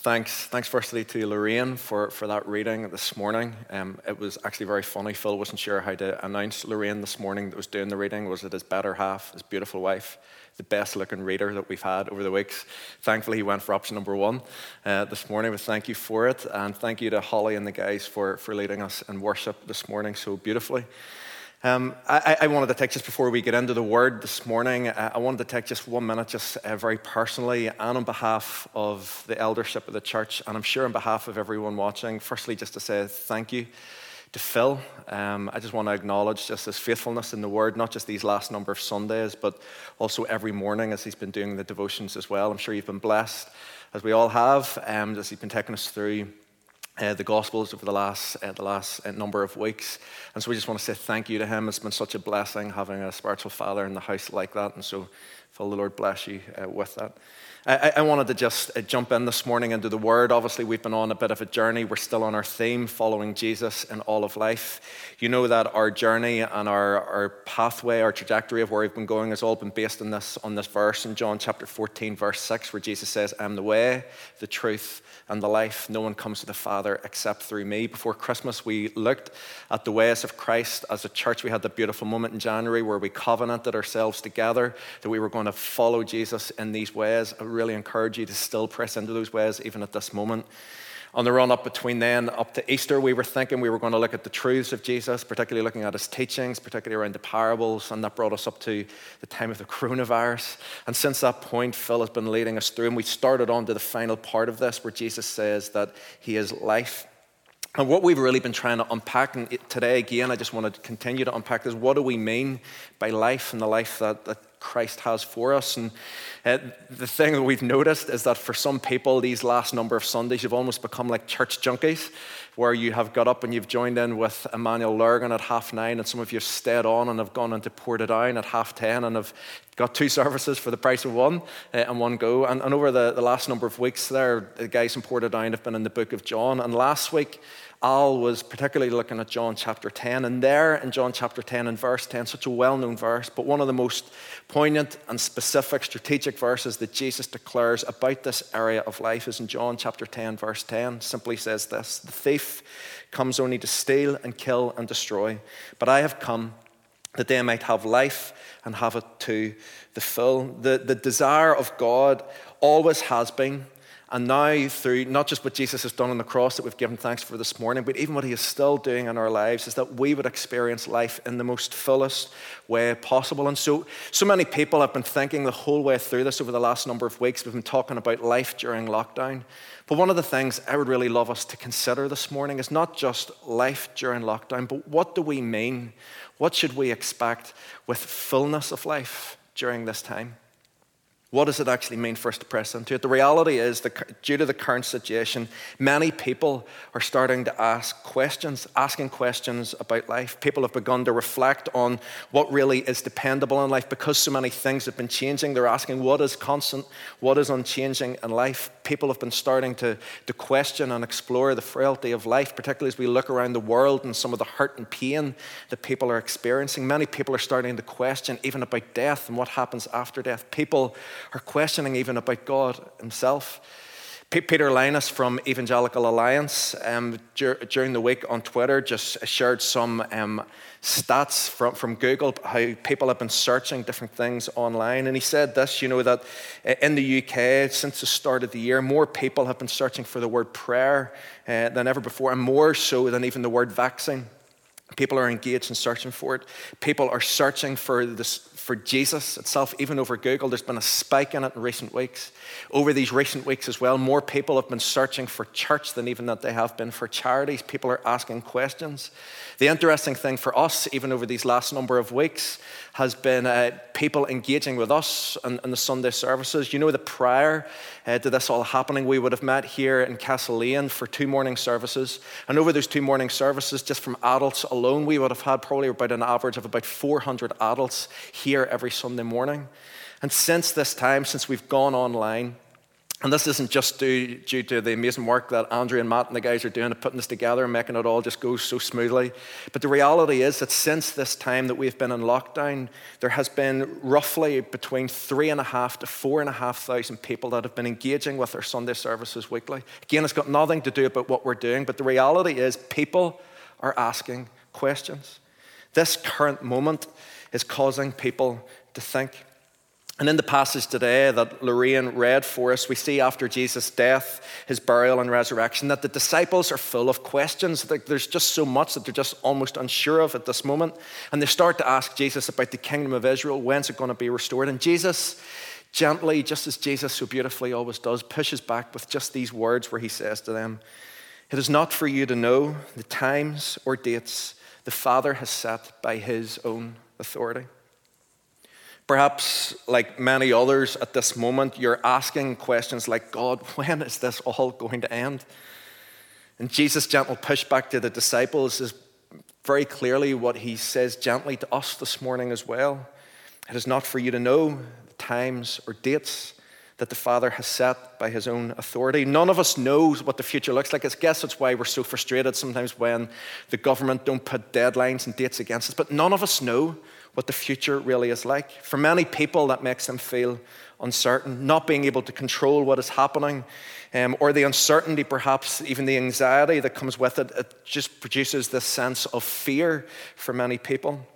thanks, thanks firstly to Lorraine for, for that reading this morning. Um, it was actually very funny. Phil wasn't sure how to announce Lorraine this morning that was doing the reading. Was it his better half, his beautiful wife, the best looking reader that we've had over the weeks? Thankfully, he went for option number one uh, this morning, but thank you for it. And thank you to Holly and the guys for, for leading us in worship this morning so beautifully. Um, I, I, wanted to take just before we get into the word this morning, I wanted to take just one minute, just uh, very personally, and on behalf of the eldership of the church, and I'm sure on behalf of everyone watching, firstly, just to say thank you to Phil. Um, I just want to acknowledge just his faithfulness in the word, not just these last number of Sundays, but also every morning as he's been doing the devotions as well. I'm sure you've been blessed, as we all have, um, as he's been taking us through uh, the Gospels over the last, uh, the last uh, number of weeks. And so we just want to say thank you to him. It's been such a blessing having a spiritual father in the house like that. And so, Phil, the Lord bless you uh, with that. I, I, wanted to just uh, jump in this morning into the Word. Obviously, we've been on a bit of a journey. We're still on our theme, following Jesus in all of life. You know that our journey and our, our pathway, our trajectory of where we've been going has all been based on this, on this verse in John chapter 14, verse 6, where Jesus says, I'm the way, the truth, and the life. No one comes to the Father except through me. Before Christmas, we looked at the ways of Christ. As a church, we had the beautiful moment in January where we covenanted ourselves together that we were going to follow Jesus in these ways. I really encourage you to still press into those ways, even at this moment. On the run up between then up to Easter, we were thinking we were going to look at the truths of Jesus, particularly looking at his teachings, particularly around the parables, and that brought us up to the time of the coronavirus. And since that point, Phil has been leading us through, and we started on to the final part of this where Jesus says that he is life. And what we've really been trying to unpack, and today again, I just want to continue to unpack is what do we mean by life and the life that, that Christ has for us. And uh, the thing that we've noticed is that for some people, these last number of Sundays, you've almost become like church junkies, where you have got up and you've joined in with Emmanuel Lurgan at half nine, and some of you have stayed on and have gone into Portadown at half ten and have got two services for the price of one uh, and one go. And, and over the, the last number of weeks there, the guys in Portadown have been in the book of John. And last week, Al was particularly looking at John chapter 10, and there in John chapter 10 and verse 10, such a well known verse, but one of the most poignant and specific strategic verses that Jesus declares about this area of life is in John chapter 10, verse 10. Simply says this The thief comes only to steal and kill and destroy, but I have come that they might have life and have it to the full. The, the desire of God always has been and now, through not just what Jesus has done on the cross that we've given thanks for this morning, but even what he is still doing in our lives, is that we would experience life in the most fullest way possible. And so, so many people have been thinking the whole way through this over the last number of weeks. We've been talking about life during lockdown. But one of the things I would really love us to consider this morning is not just life during lockdown, but what do we mean? What should we expect with fullness of life during this time? What does it actually mean for us to press into it? The reality is that due to the current situation, many people are starting to ask questions, asking questions about life. People have begun to reflect on what really is dependable in life because so many things have been changing. They're asking what is constant, what is unchanging in life. People have been starting to, to question and explore the frailty of life, particularly as we look around the world and some of the hurt and pain that people are experiencing. Many people are starting to question even about death and what happens after death. People are questioning even about God Himself. Peter Lynas from Evangelical Alliance um, dur- during the week on Twitter just shared some um, stats from, from Google, how people have been searching different things online. And he said this you know, that in the UK, since the start of the year, more people have been searching for the word prayer uh, than ever before, and more so than even the word vaccine. People are engaged in searching for it. People are searching for this for Jesus itself, even over Google. There's been a spike in it in recent weeks. Over these recent weeks as well, more people have been searching for church than even that they have been for charities. People are asking questions. The interesting thing for us, even over these last number of weeks, has been uh, people engaging with us in, in, the Sunday services. You know, the prior uh, to this all happening, we would have met here in Castlelane for two morning services. And over those two morning services, just from adults alone, alone, we would have had probably about an average of about 400 adults here every Sunday morning. And since this time, since we've gone online, and this isn't just due, due, to the amazing work that Andrew and Matt and the guys are doing of putting this together and making it all just go so smoothly. But the reality is that since this time that we've been in lockdown, there has been roughly between three and a half to four and a half thousand people that have been engaging with our Sunday services weekly. Again, it's got nothing to do about what we're doing, but the reality is people are asking questions. This current moment is causing people to think. And in the passage today that Lorraine read for us, we see after Jesus' death, his burial, and resurrection that the disciples are full of questions. There's just so much that they're just almost unsure of at this moment. And they start to ask Jesus about the kingdom of Israel when's it going to be restored? And Jesus, gently, just as Jesus so beautifully always does, pushes back with just these words where he says to them, It is not for you to know the times or dates the Father has set by his own authority. Perhaps, like many others at this moment, you're asking questions like, God, when is this all going to end? And Jesus' gentle pushback to the disciples is very clearly what he says gently to us this morning as well. It is not for you to know the times or dates that the Father has set by his own authority. None of us knows what the future looks like. I guess that's why we're so frustrated sometimes when the government don't put deadlines and dates against us. But none of us know what the future really is like. For many people, that makes them feel uncertain, not being able to control what is happening, um, or the uncertainty, perhaps even the anxiety that comes with it. It just produces this sense of fear for many people.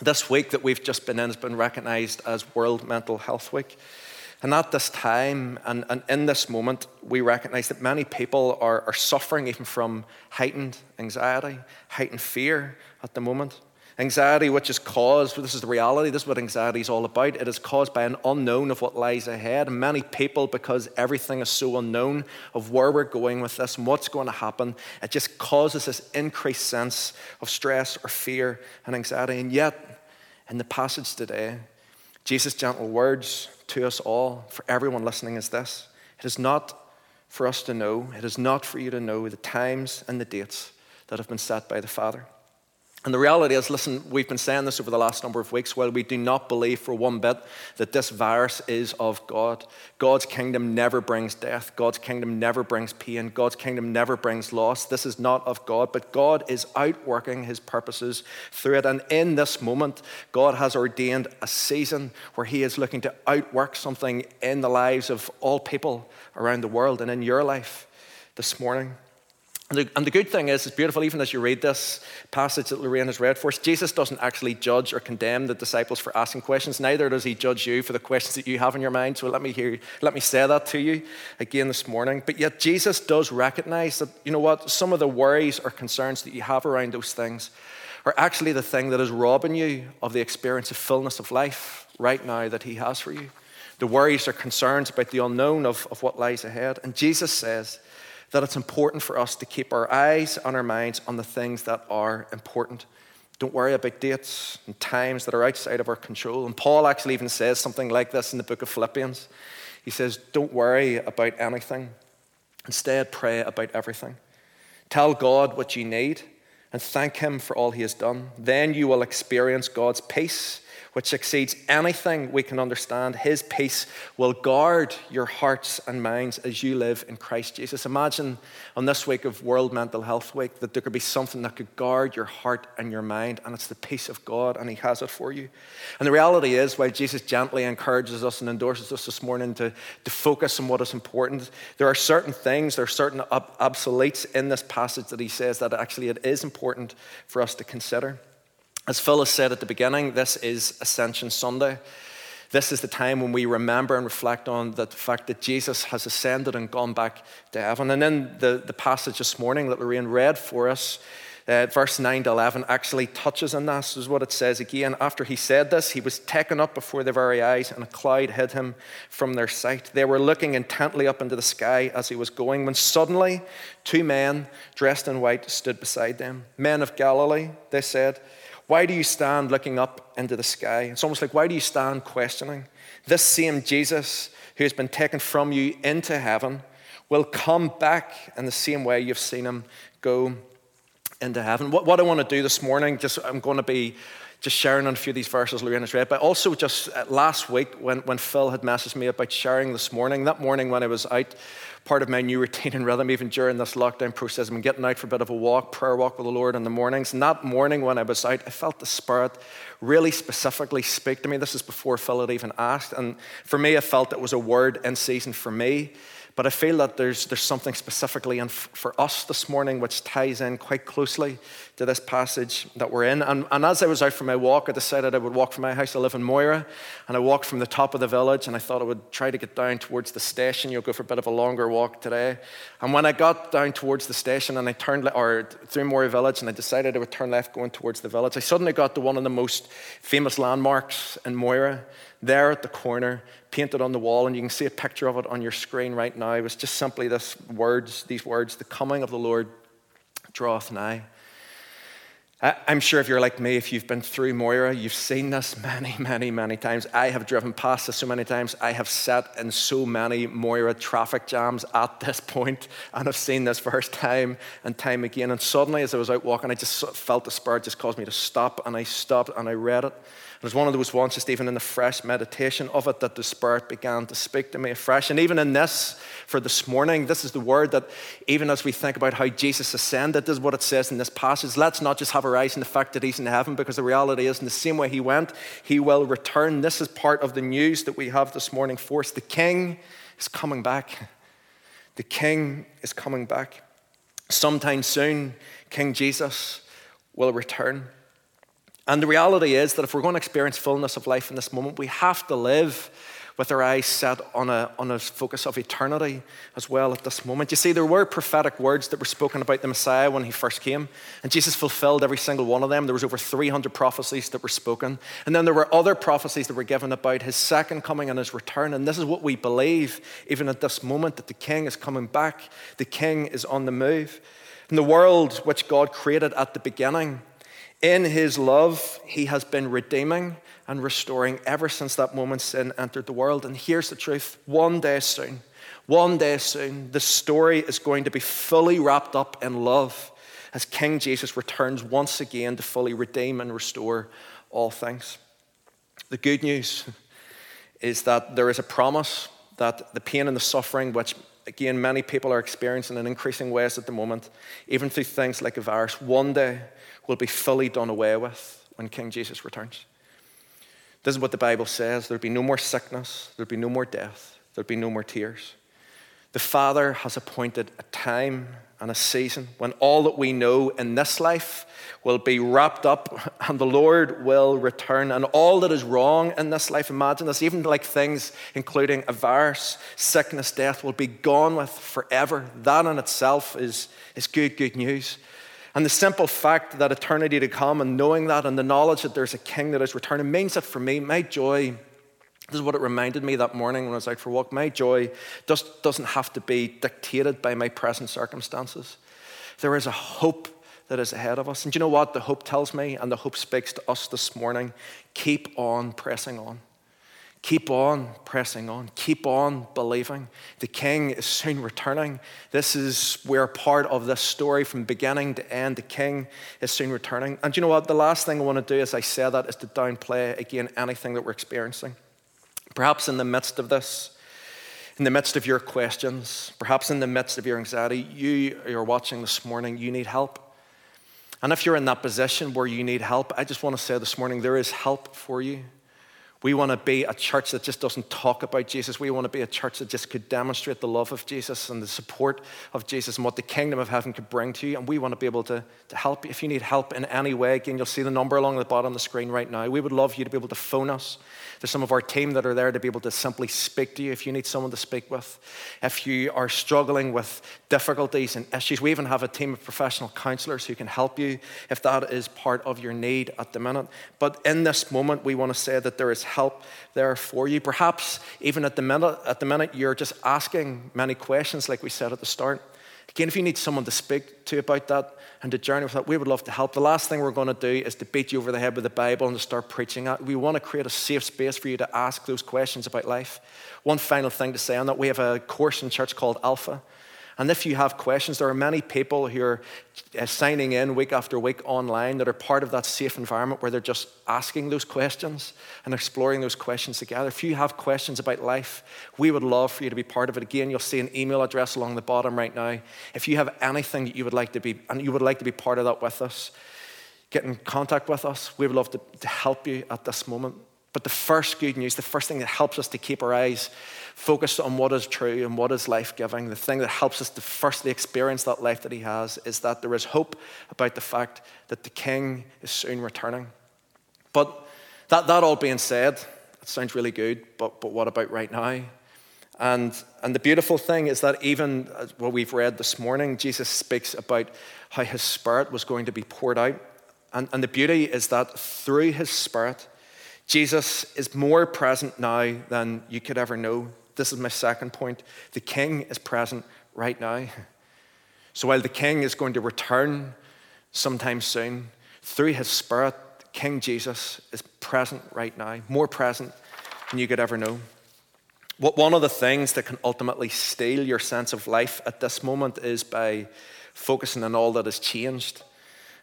This week that we've just been in has been recognized as World Mental Health Week. And at this time and, and in this moment, we recognize that many people are, are suffering even from heightened anxiety, heightened fear at the moment. Anxiety, which is caused, this is the reality, this is what anxiety is all about. It is caused by an unknown of what lies ahead. And many people, because everything is so unknown of where we're going with this and what's going to happen, it just causes this increased sense of stress or fear and anxiety. And yet, in the passage today, Jesus' gentle words to us all, for everyone listening, is this It is not for us to know, it is not for you to know the times and the dates that have been set by the Father. And the reality is, listen, we've been saying this over the last number of weeks. While we do not believe for one bit that this virus is of God, God's kingdom never brings death. God's kingdom never brings pain. God's kingdom never brings loss. This is not of God, but God is outworking his purposes through it. And in this moment, God has ordained a season where he is looking to outwork something in the lives of all people around the world and in your life this morning. And the, and the, good thing is, it's beautiful, even as you read this passage that Lorraine has read for us, Jesus doesn't actually judge or condemn the disciples for asking questions. Neither does he judge you for the questions that you have in your mind. So let me hear, let me say that to you again this morning. But yet Jesus does recognize that, you know what, some of the worries or concerns that you have around those things are actually the thing that is robbing you of the experience of fullness of life right now that he has for you. The worries or concerns about the unknown of, of what lies ahead. And Jesus says, that it's important for us to keep our eyes and our minds on the things that are important. Don't worry about dates and times that are outside of our control. And Paul actually even says something like this in the book of Philippians. He says, Don't worry about anything, instead, pray about everything. Tell God what you need and thank Him for all He has done. Then you will experience God's peace which exceeds anything we can understand. His peace will guard your hearts and minds as you live in Christ Jesus. Imagine on this week of World Mental Health Week that there could be something that could guard your heart and your mind, and it's the peace of God, and He has it for you. And the reality is, while Jesus gently encourages us and endorses us this morning to, to focus on what is important, there are certain things, there are certain ob- obsoletes in this passage that He says that actually it is important for us to consider. As Phyllis said at the beginning, this is Ascension Sunday. This is the time when we remember and reflect on the fact that Jesus has ascended and gone back to heaven. And in the, the passage this morning that Lorraine read for us, uh, verse 9 to 11 actually touches on this. This is what it says again. After he said this, he was taken up before their very eyes, and a cloud hid him from their sight. They were looking intently up into the sky as he was going, when suddenly two men dressed in white stood beside them. Men of Galilee, they said. Why do you stand looking up into the sky? It's almost like, why do you stand questioning? This same Jesus who has been taken from you into heaven will come back in the same way you've seen him go into heaven. What, what I want to do this morning, just I'm going to be just sharing on a few of these verses Lorraine read, but also just uh, last week when, when Phil had messaged me about sharing this morning, that morning when I was out, part of my new routine and rhythm, even during this lockdown process, I'm getting out for a bit of a walk, prayer walk with the Lord in the mornings. And that morning when I was out, I felt the Spirit really specifically speak to me. This is before Phil had even asked. And for me, I felt it was a word in season for me. But I feel that there's, there's something specifically in for us this morning which ties in quite closely to this passage that we're in. And, and as I was out for my walk, I decided I would walk from my house. I live in Moira, and I walked from the top of the village, and I thought I would try to get down towards the station. You'll go for a bit of a longer walk today. And when I got down towards the station and I turned, or through Moira village, and I decided I would turn left going towards the village, I suddenly got to one of the most famous landmarks in Moira there at the corner, painted on the wall, and you can see a picture of it on your screen right now. It was just simply this words, these words, the coming of the Lord draweth nigh. I'm sure if you're like me, if you've been through Moira, you've seen this many, many, many times. I have driven past this so many times. I have sat in so many Moira traffic jams at this point, and I've seen this first time and time again. And suddenly, as I was out walking, I just felt the Spirit just caused me to stop, and I stopped and I read it. It was one of those ones, just even in the fresh meditation of it, that the Spirit began to speak to me afresh. And even in this, for this morning, this is the word that, even as we think about how Jesus ascended, this is what it says in this passage. Let's not just have our eyes on the fact that He's in heaven, because the reality is, in the same way He went, He will return. This is part of the news that we have this morning for us. The King is coming back. The King is coming back. Sometime soon, King Jesus will return. And the reality is that if we're going to experience fullness of life in this moment, we have to live with our eyes set on a, on a focus of eternity as well at this moment. You see, there were prophetic words that were spoken about the Messiah when he first came, and Jesus fulfilled every single one of them. There was over 300 prophecies that were spoken. And then there were other prophecies that were given about his second coming and his return. And this is what we believe, even at this moment, that the king is coming back, the king is on the move. And the world which God created at the beginning in his love, he has been redeeming and restoring ever since that moment sin entered the world. And here's the truth one day soon, one day soon, the story is going to be fully wrapped up in love as King Jesus returns once again to fully redeem and restore all things. The good news is that there is a promise that the pain and the suffering, which again many people are experiencing in increasing ways at the moment, even through things like a virus, one day will be fully done away with when King Jesus returns. This is what the Bible says there'll be no more sickness, there'll be no more death, there'll be no more tears. The Father has appointed a time and a season when all that we know in this life will be wrapped up and the Lord will return. And all that is wrong in this life, imagine this, even like things including a virus, sickness, death, will be gone with forever. That in itself is, is good, good news. And the simple fact that eternity to come and knowing that and the knowledge that there's a king that is returning means that for me, my joy, this is what it reminded me that morning when I was out for a walk, my joy just doesn't have to be dictated by my present circumstances. There is a hope that is ahead of us. And you know what? The hope tells me, and the hope speaks to us this morning keep on pressing on. Keep on pressing on. Keep on believing. The king is soon returning. This is, we're part of this story from beginning to end. The king is soon returning. And you know what? The last thing I want to do as I say that is to downplay again anything that we're experiencing. Perhaps in the midst of this, in the midst of your questions, perhaps in the midst of your anxiety, you are watching this morning, you need help. And if you're in that position where you need help, I just want to say this morning there is help for you. We want to be a church that just doesn't talk about Jesus. We want to be a church that just could demonstrate the love of Jesus and the support of Jesus and what the kingdom of heaven could bring to you. And we want to be able to, to help you. If you need help in any way, again, you'll see the number along the bottom of the screen right now. We would love you to be able to phone us. There's some of our team that are there to be able to simply speak to you if you need someone to speak with. If you are struggling with difficulties and issues, we even have a team of professional counselors who can help you if that is part of your need at the minute. But in this moment, we want to say that there is help there for you. Perhaps even at the minute, at the minute you're just asking many questions, like we said at the start. Again, if you need someone to speak to about that and to journey with that, we would love to help. The last thing we're going to do is to beat you over the head with the Bible and to start preaching. We want to create a safe space for you to ask those questions about life. One final thing to say on that we have a course in church called Alpha. And if you have questions, there are many people who are uh, signing in week after week online that are part of that safe environment where they're just asking those questions and exploring those questions together. If you have questions about life, we would love for you to be part of it. Again, you'll see an email address along the bottom right now. If you have anything that you would like to be, and you would like to be part of that with us, get in contact with us. We would love to, to help you at this moment. But the first good news, the first thing that helps us to keep our eyes focused on what is true and what is life giving, the thing that helps us to firstly experience that life that He has, is that there is hope about the fact that the King is soon returning. But that, that all being said, it sounds really good, but, but what about right now? And, and the beautiful thing is that even uh, what we've read this morning, Jesus speaks about how His Spirit was going to be poured out. And, and the beauty is that through His Spirit, Jesus is more present now than you could ever know. This is my second point. The King is present right now. So while the King is going to return sometime soon, through his Spirit, King Jesus is present right now, more present than you could ever know. What one of the things that can ultimately steal your sense of life at this moment is by focusing on all that has changed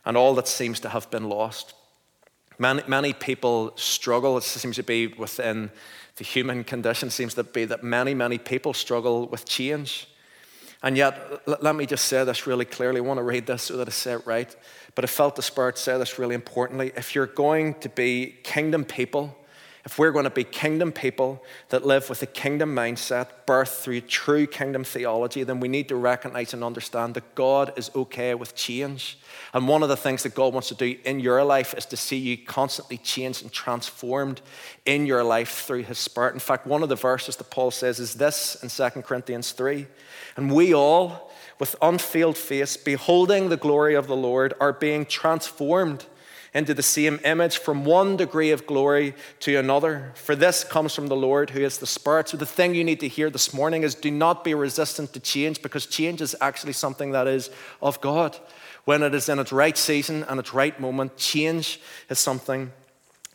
and all that seems to have been lost. Many, many people struggle. It seems to be within the human condition, seems to be that many, many people struggle with change. And yet, let me just say this really clearly. I want to read this so that I say it right. But I felt the Spirit say this really importantly. If you're going to be kingdom people, if we're going to be kingdom people that live with a kingdom mindset, birthed through true kingdom theology, then we need to recognize and understand that God is okay with change. And one of the things that God wants to do in your life is to see you constantly changed and transformed in your life through His Spirit. In fact, one of the verses that Paul says is this in 2 Corinthians 3 And we all, with unveiled face, beholding the glory of the Lord, are being transformed into the same image from one degree of glory to another. For this comes from the Lord who is the Spirit. So, the thing you need to hear this morning is do not be resistant to change because change is actually something that is of God. When it is in its right season and its right moment, change is something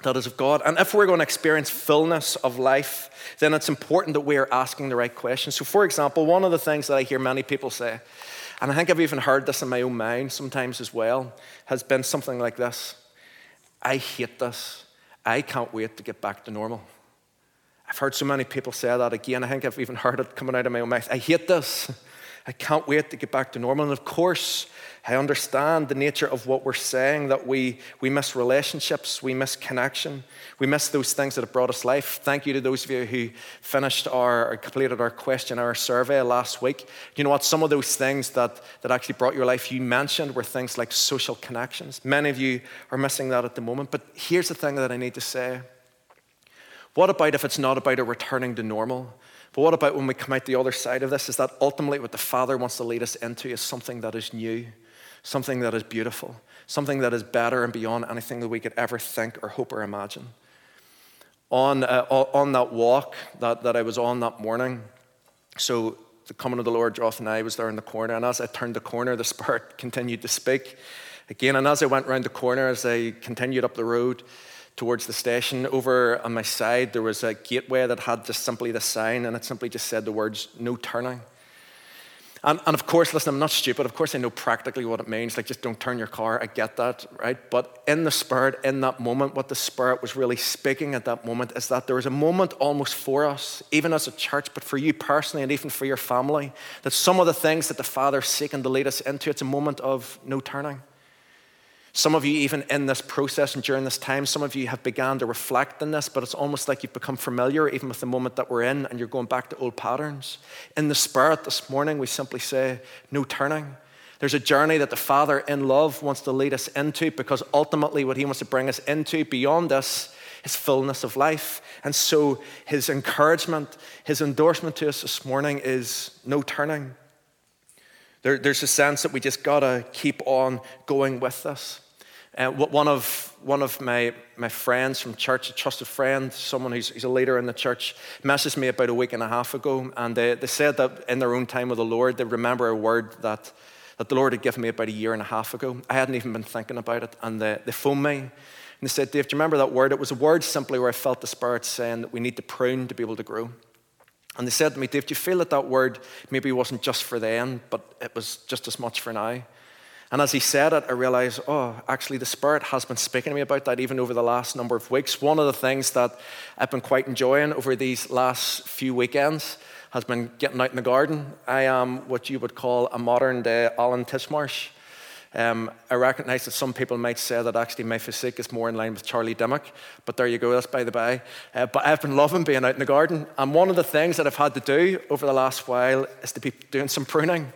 that is of God. And if we're going to experience fullness of life, then it's important that we are asking the right questions. So, for example, one of the things that I hear many people say, and I think I've even heard this in my own mind sometimes as well, has been something like this I hate this. I can't wait to get back to normal. I've heard so many people say that again. I think I've even heard it coming out of my own mouth. I hate this. I can't wait to get back to normal. And of course, I understand the nature of what we're saying that we, we miss relationships, we miss connection, we miss those things that have brought us life. Thank you to those of you who finished our, or completed our questionnaire survey last week. You know what? Some of those things that, that actually brought your life you mentioned were things like social connections. Many of you are missing that at the moment. But here's the thing that I need to say what about if it's not about a returning to normal? But what about when we come out the other side of this? Is that ultimately what the Father wants to lead us into is something that is new something that is beautiful, something that is better and beyond anything that we could ever think or hope or imagine. On, uh, on that walk that, that I was on that morning, so the coming of the Lord, Jonathan and I was there in the corner, and as I turned the corner, the Spirit continued to speak again. And as I went around the corner, as I continued up the road towards the station, over on my side, there was a gateway that had just simply the sign, and it simply just said the words, no turning. And, and of course, listen, I'm not stupid. Of course, I know practically what it means. Like, just don't turn your car. I get that, right? But in the Spirit, in that moment, what the Spirit was really speaking at that moment is that there was a moment almost for us, even as a church, but for you personally and even for your family, that some of the things that the Father's seeking to lead us into, it's a moment of no turning. Some of you, even in this process and during this time, some of you have begun to reflect on this, but it's almost like you've become familiar even with the moment that we're in and you're going back to old patterns. In the Spirit this morning, we simply say, no turning. There's a journey that the Father in love wants to lead us into because ultimately what He wants to bring us into beyond us is fullness of life. And so His encouragement, His endorsement to us this morning is no turning. There, there's a sense that we just got to keep on going with this. Uh, one of, one of my, my friends from church, a trusted friend, someone who's, who's a leader in the church, messaged me about a week and a half ago, and they, they said that in their own time with the Lord, they remember a word that, that the Lord had given me about a year and a half ago. I hadn't even been thinking about it, and they, they phoned me, and they said, Dave, do you remember that word? It was a word simply where I felt the Spirit saying that we need to prune to be able to grow. And they said to me, Dave, do you feel that that word maybe wasn't just for then, but it was just as much for now? And as he said it, I realized, oh, actually, the Spirit has been speaking to me about that even over the last number of weeks. One of the things that I've been quite enjoying over these last few weekends has been getting out in the garden. I am what you would call a modern day Alan Titchmarsh. Um, I recognize that some people might say that actually my physique is more in line with Charlie Dimmock, but there you go, that's by the by. Uh, but I've been loving being out in the garden, and one of the things that I've had to do over the last while is to be doing some pruning.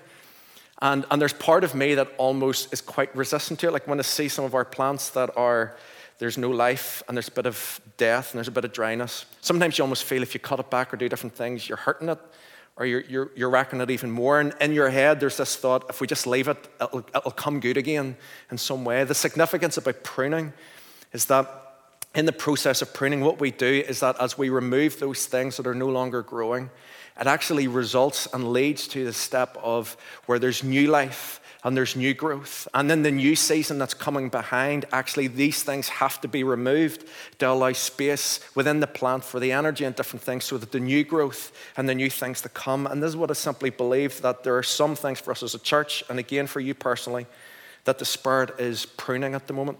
And, and there's part of me that almost is quite resistant to it. Like when I see some of our plants that are, there's no life and there's a bit of death and there's a bit of dryness. Sometimes you almost feel if you cut it back or do different things, you're hurting it or you're, you're, you're wrecking it even more. And in your head, there's this thought if we just leave it, it'll, it'll come good again in some way. The significance about pruning is that in the process of pruning, what we do is that as we remove those things that are no longer growing, it actually results and leads to the step of where there's new life and there's new growth. And then the new season that's coming behind, actually, these things have to be removed to allow space within the plant for the energy and different things so that the new growth and the new things to come. And this is what I simply believe that there are some things for us as a church, and again for you personally, that the Spirit is pruning at the moment.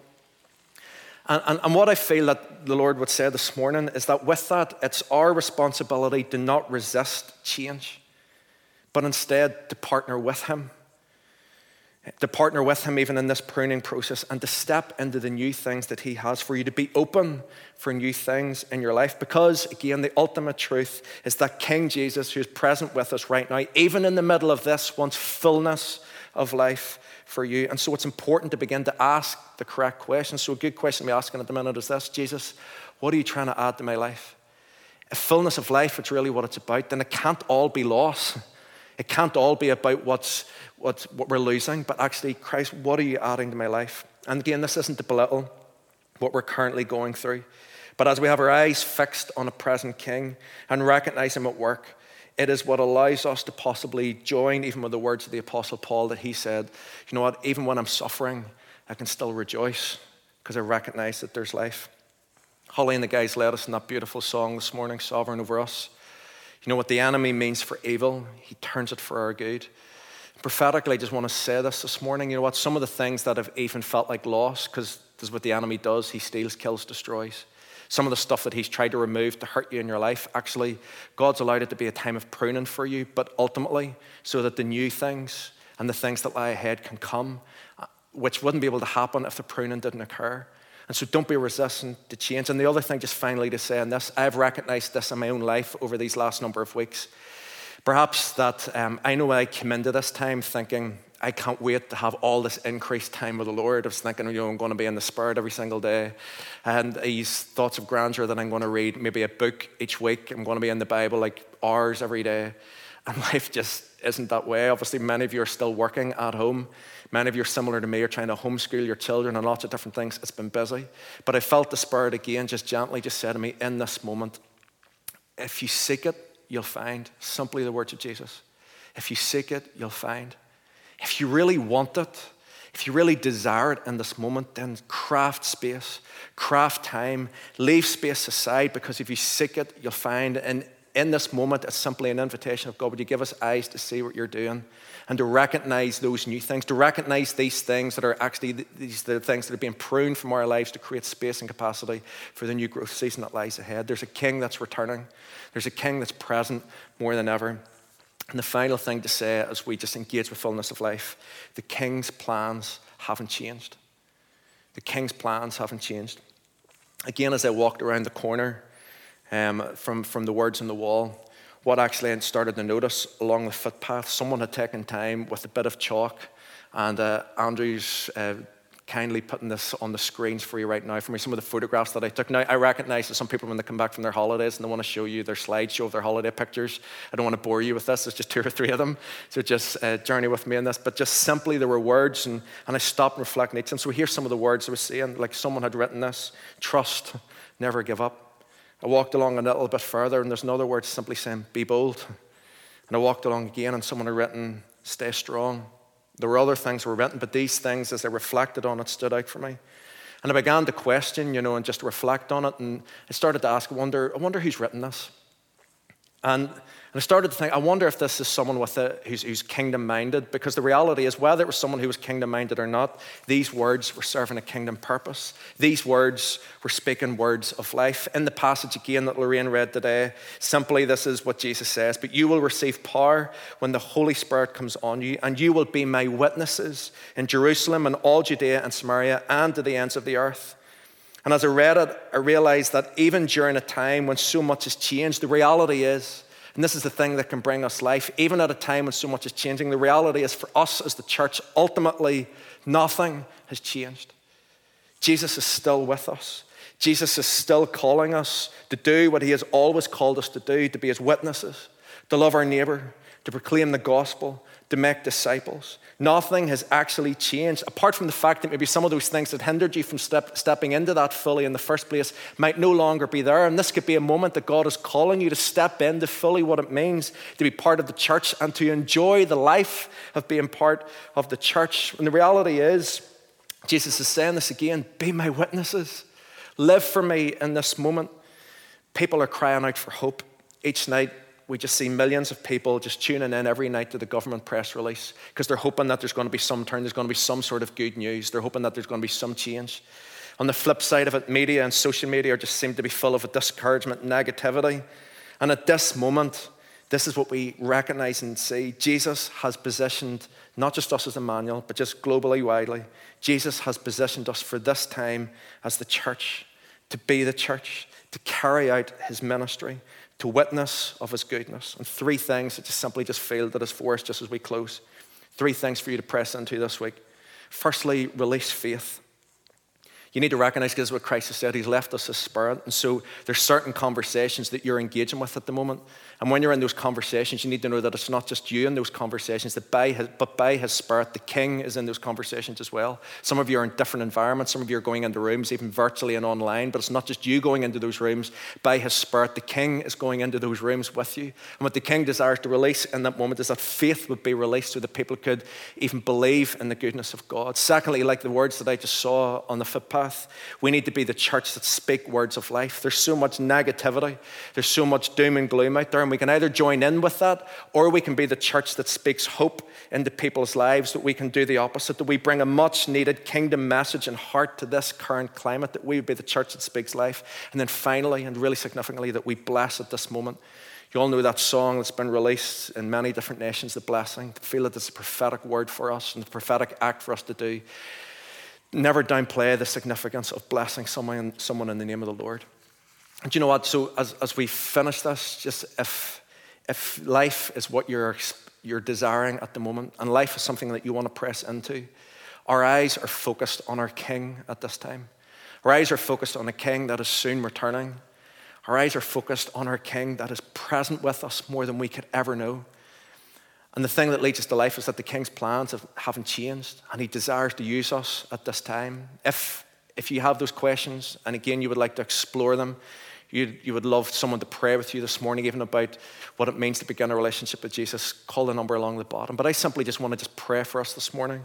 And, and, and, what I feel that the Lord would say this morning is that with that, it's our responsibility to not resist change, but instead to partner with Him to partner with Him even in this pruning process and to step into the new things that He has for you, to be open for new things in your life. Because, again, the ultimate truth is that King Jesus, who's present with us right now, even in the middle of this, wants fullness of life for you. And so it's important to begin to ask the correct questions. So, a good question to be asking at the minute is this Jesus, what are you trying to add to my life? A fullness of life, it's really what it's about, then it can't all be loss. It can't all be about what's, what's, what we're losing, but actually, Christ, what are you adding to my life? And again, this isn't to belittle what we're currently going through. But as we have our eyes fixed on a present King and recognize Him at work, it is what allows us to possibly join, even with the words of the Apostle Paul, that he said, You know what, even when I'm suffering, I can still rejoice because I recognize that there's life. Holly and the guys led us in that beautiful song this morning, Sovereign Over Us. You know what the enemy means for evil, he turns it for our good. Prophetically, I just want to say this this morning. You know what? Some of the things that have even felt like loss, because this is what the enemy does he steals, kills, destroys. Some of the stuff that he's tried to remove to hurt you in your life, actually, God's allowed it to be a time of pruning for you, but ultimately, so that the new things and the things that lie ahead can come, uh, which wouldn't be able to happen if the pruning didn't occur. And so don't be resistant to change. And the other thing, just finally to say, and this, I've recognized this in my own life over these last number of weeks. Perhaps that um, I know I came into this time thinking, I can't wait to have all this increased time with the Lord. I was thinking, you know, I'm going to be in the Spirit every single day. And these thoughts of grandeur that I'm going to read, maybe a book each week. I'm going to be in the Bible like hours every day. And life just isn't that way. Obviously, many of you are still working at home. Many of you are similar to me, are trying to homeschool your children and lots of different things. It's been busy. But I felt the Spirit again, just gently, just said to me in this moment, if you seek it, you'll find. Simply the words of Jesus. If you seek it, you'll find. If you really want it, if you really desire it in this moment, then craft space, craft time, leave space aside because if you seek it, you'll find. And in this moment, it's simply an invitation of God, would you give us eyes to see what you're doing and to recognize those new things, to recognize these things that are actually these the things that are being pruned from our lives to create space and capacity for the new growth season that lies ahead. There's a king that's returning, there's a king that's present more than ever. And the final thing to say as we just engage with fullness of life the king's plans haven't changed. The king's plans haven't changed. Again, as I walked around the corner, um, from, from the words on the wall. What actually I started to notice along the footpath, someone had taken time with a bit of chalk, and uh, Andrew's uh, kindly putting this on the screens for you right now for me, some of the photographs that I took. Now, I recognize that some people, when they come back from their holidays and they want to show you their slideshow of their holiday pictures, I don't want to bore you with this. There's just two or three of them. So just uh, journey with me in this. But just simply, there were words, and, and I stopped and reflected. And so here's some of the words I was saying. Like someone had written this trust, never give up. I walked along a little bit further, and there's another word simply saying, Be bold. And I walked along again, and someone had written, Stay strong. There were other things were written, but these things, as I reflected on it, stood out for me. And I began to question, you know, and just reflect on it. And I started to ask, wonder, I wonder who's written this. And and I started to think, I wonder if this is someone with a, who's, who's kingdom minded, because the reality is, whether it was someone who was kingdom minded or not, these words were serving a kingdom purpose. These words were speaking words of life. In the passage again that Lorraine read today, simply this is what Jesus says But you will receive power when the Holy Spirit comes on you, and you will be my witnesses in Jerusalem and all Judea and Samaria and to the ends of the earth. And as I read it, I realized that even during a time when so much has changed, the reality is, and this is the thing that can bring us life, even at a time when so much is changing. The reality is, for us as the church, ultimately, nothing has changed. Jesus is still with us. Jesus is still calling us to do what he has always called us to do, to be his witnesses, to love our neighbor, to proclaim the gospel, to make disciples. Nothing has actually changed, apart from the fact that maybe some of those things that hindered you from step, stepping into that fully in the first place might no longer be there. And this could be a moment that God is calling you to step into fully what it means to be part of the church and to enjoy the life of being part of the church. And the reality is, Jesus is saying this again be my witnesses, live for me in this moment. People are crying out for hope each night we just see millions of people just tuning in every night to the government press release because they're hoping that there's going to be some turn, there's going to be some sort of good news. They're hoping that there's going to be some change. On the flip side of it, media and social media just seem to be full of discouragement negativity. And at this moment, this is what we recognize and see. Jesus has positioned not just us as Emmanuel, but just globally, widely. Jesus has positioned us for this time as the church, to be the church, to carry out his ministry to witness of his goodness. And three things that just simply just feel that is for us just as we close. Three things for you to press into this week. Firstly, release faith. You need to recognize because what Christ has said, He's left us a spirit. And so there's certain conversations that you're engaging with at the moment. And when you're in those conversations, you need to know that it's not just you in those conversations, that by his, but by His Spirit, the King is in those conversations as well. Some of you are in different environments, some of you are going into rooms, even virtually and online, but it's not just you going into those rooms. By His Spirit, the King is going into those rooms with you. And what the King desires to release in that moment is that faith would be released so that people could even believe in the goodness of God. Secondly, like the words that I just saw on the footpath, we need to be the church that speak words of life. There's so much negativity, there's so much doom and gloom out there and we can either join in with that or we can be the church that speaks hope into people's lives, that we can do the opposite, that we bring a much needed kingdom message and heart to this current climate, that we be the church that speaks life. And then finally, and really significantly, that we bless at this moment. You all know that song that's been released in many different nations, The Blessing. To feel that it's a prophetic word for us and a prophetic act for us to do. Never downplay the significance of blessing someone, someone in the name of the Lord. And you know what? So as, as we finish this, just if, if life is what you're, you're desiring at the moment, and life is something that you want to press into, our eyes are focused on our King at this time. Our eyes are focused on a King that is soon returning. Our eyes are focused on our King that is present with us more than we could ever know. And the thing that leads us to life is that the King's plans have, haven't changed, and He desires to use us at this time. If, if you have those questions, and again, you would like to explore them, you, you would love someone to pray with you this morning, even about what it means to begin a relationship with Jesus, call the number along the bottom. But I simply just want to just pray for us this morning.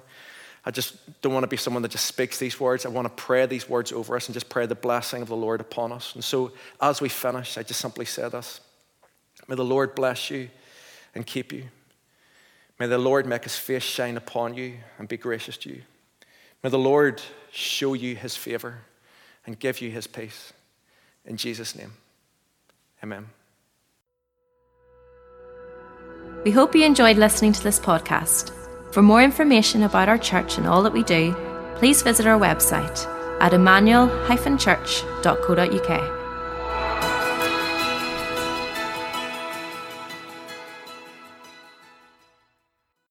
I just don't want to be someone that just speaks these words. I want to pray these words over us and just pray the blessing of the Lord upon us. And so as we finish, I just simply say this May the Lord bless you and keep you. May the Lord make his face shine upon you and be gracious to you. May the Lord show you his favor and give you his peace. In Jesus' name, amen. We hope you enjoyed listening to this podcast. For more information about our church and all that we do, please visit our website at emmanuel-church.co.uk.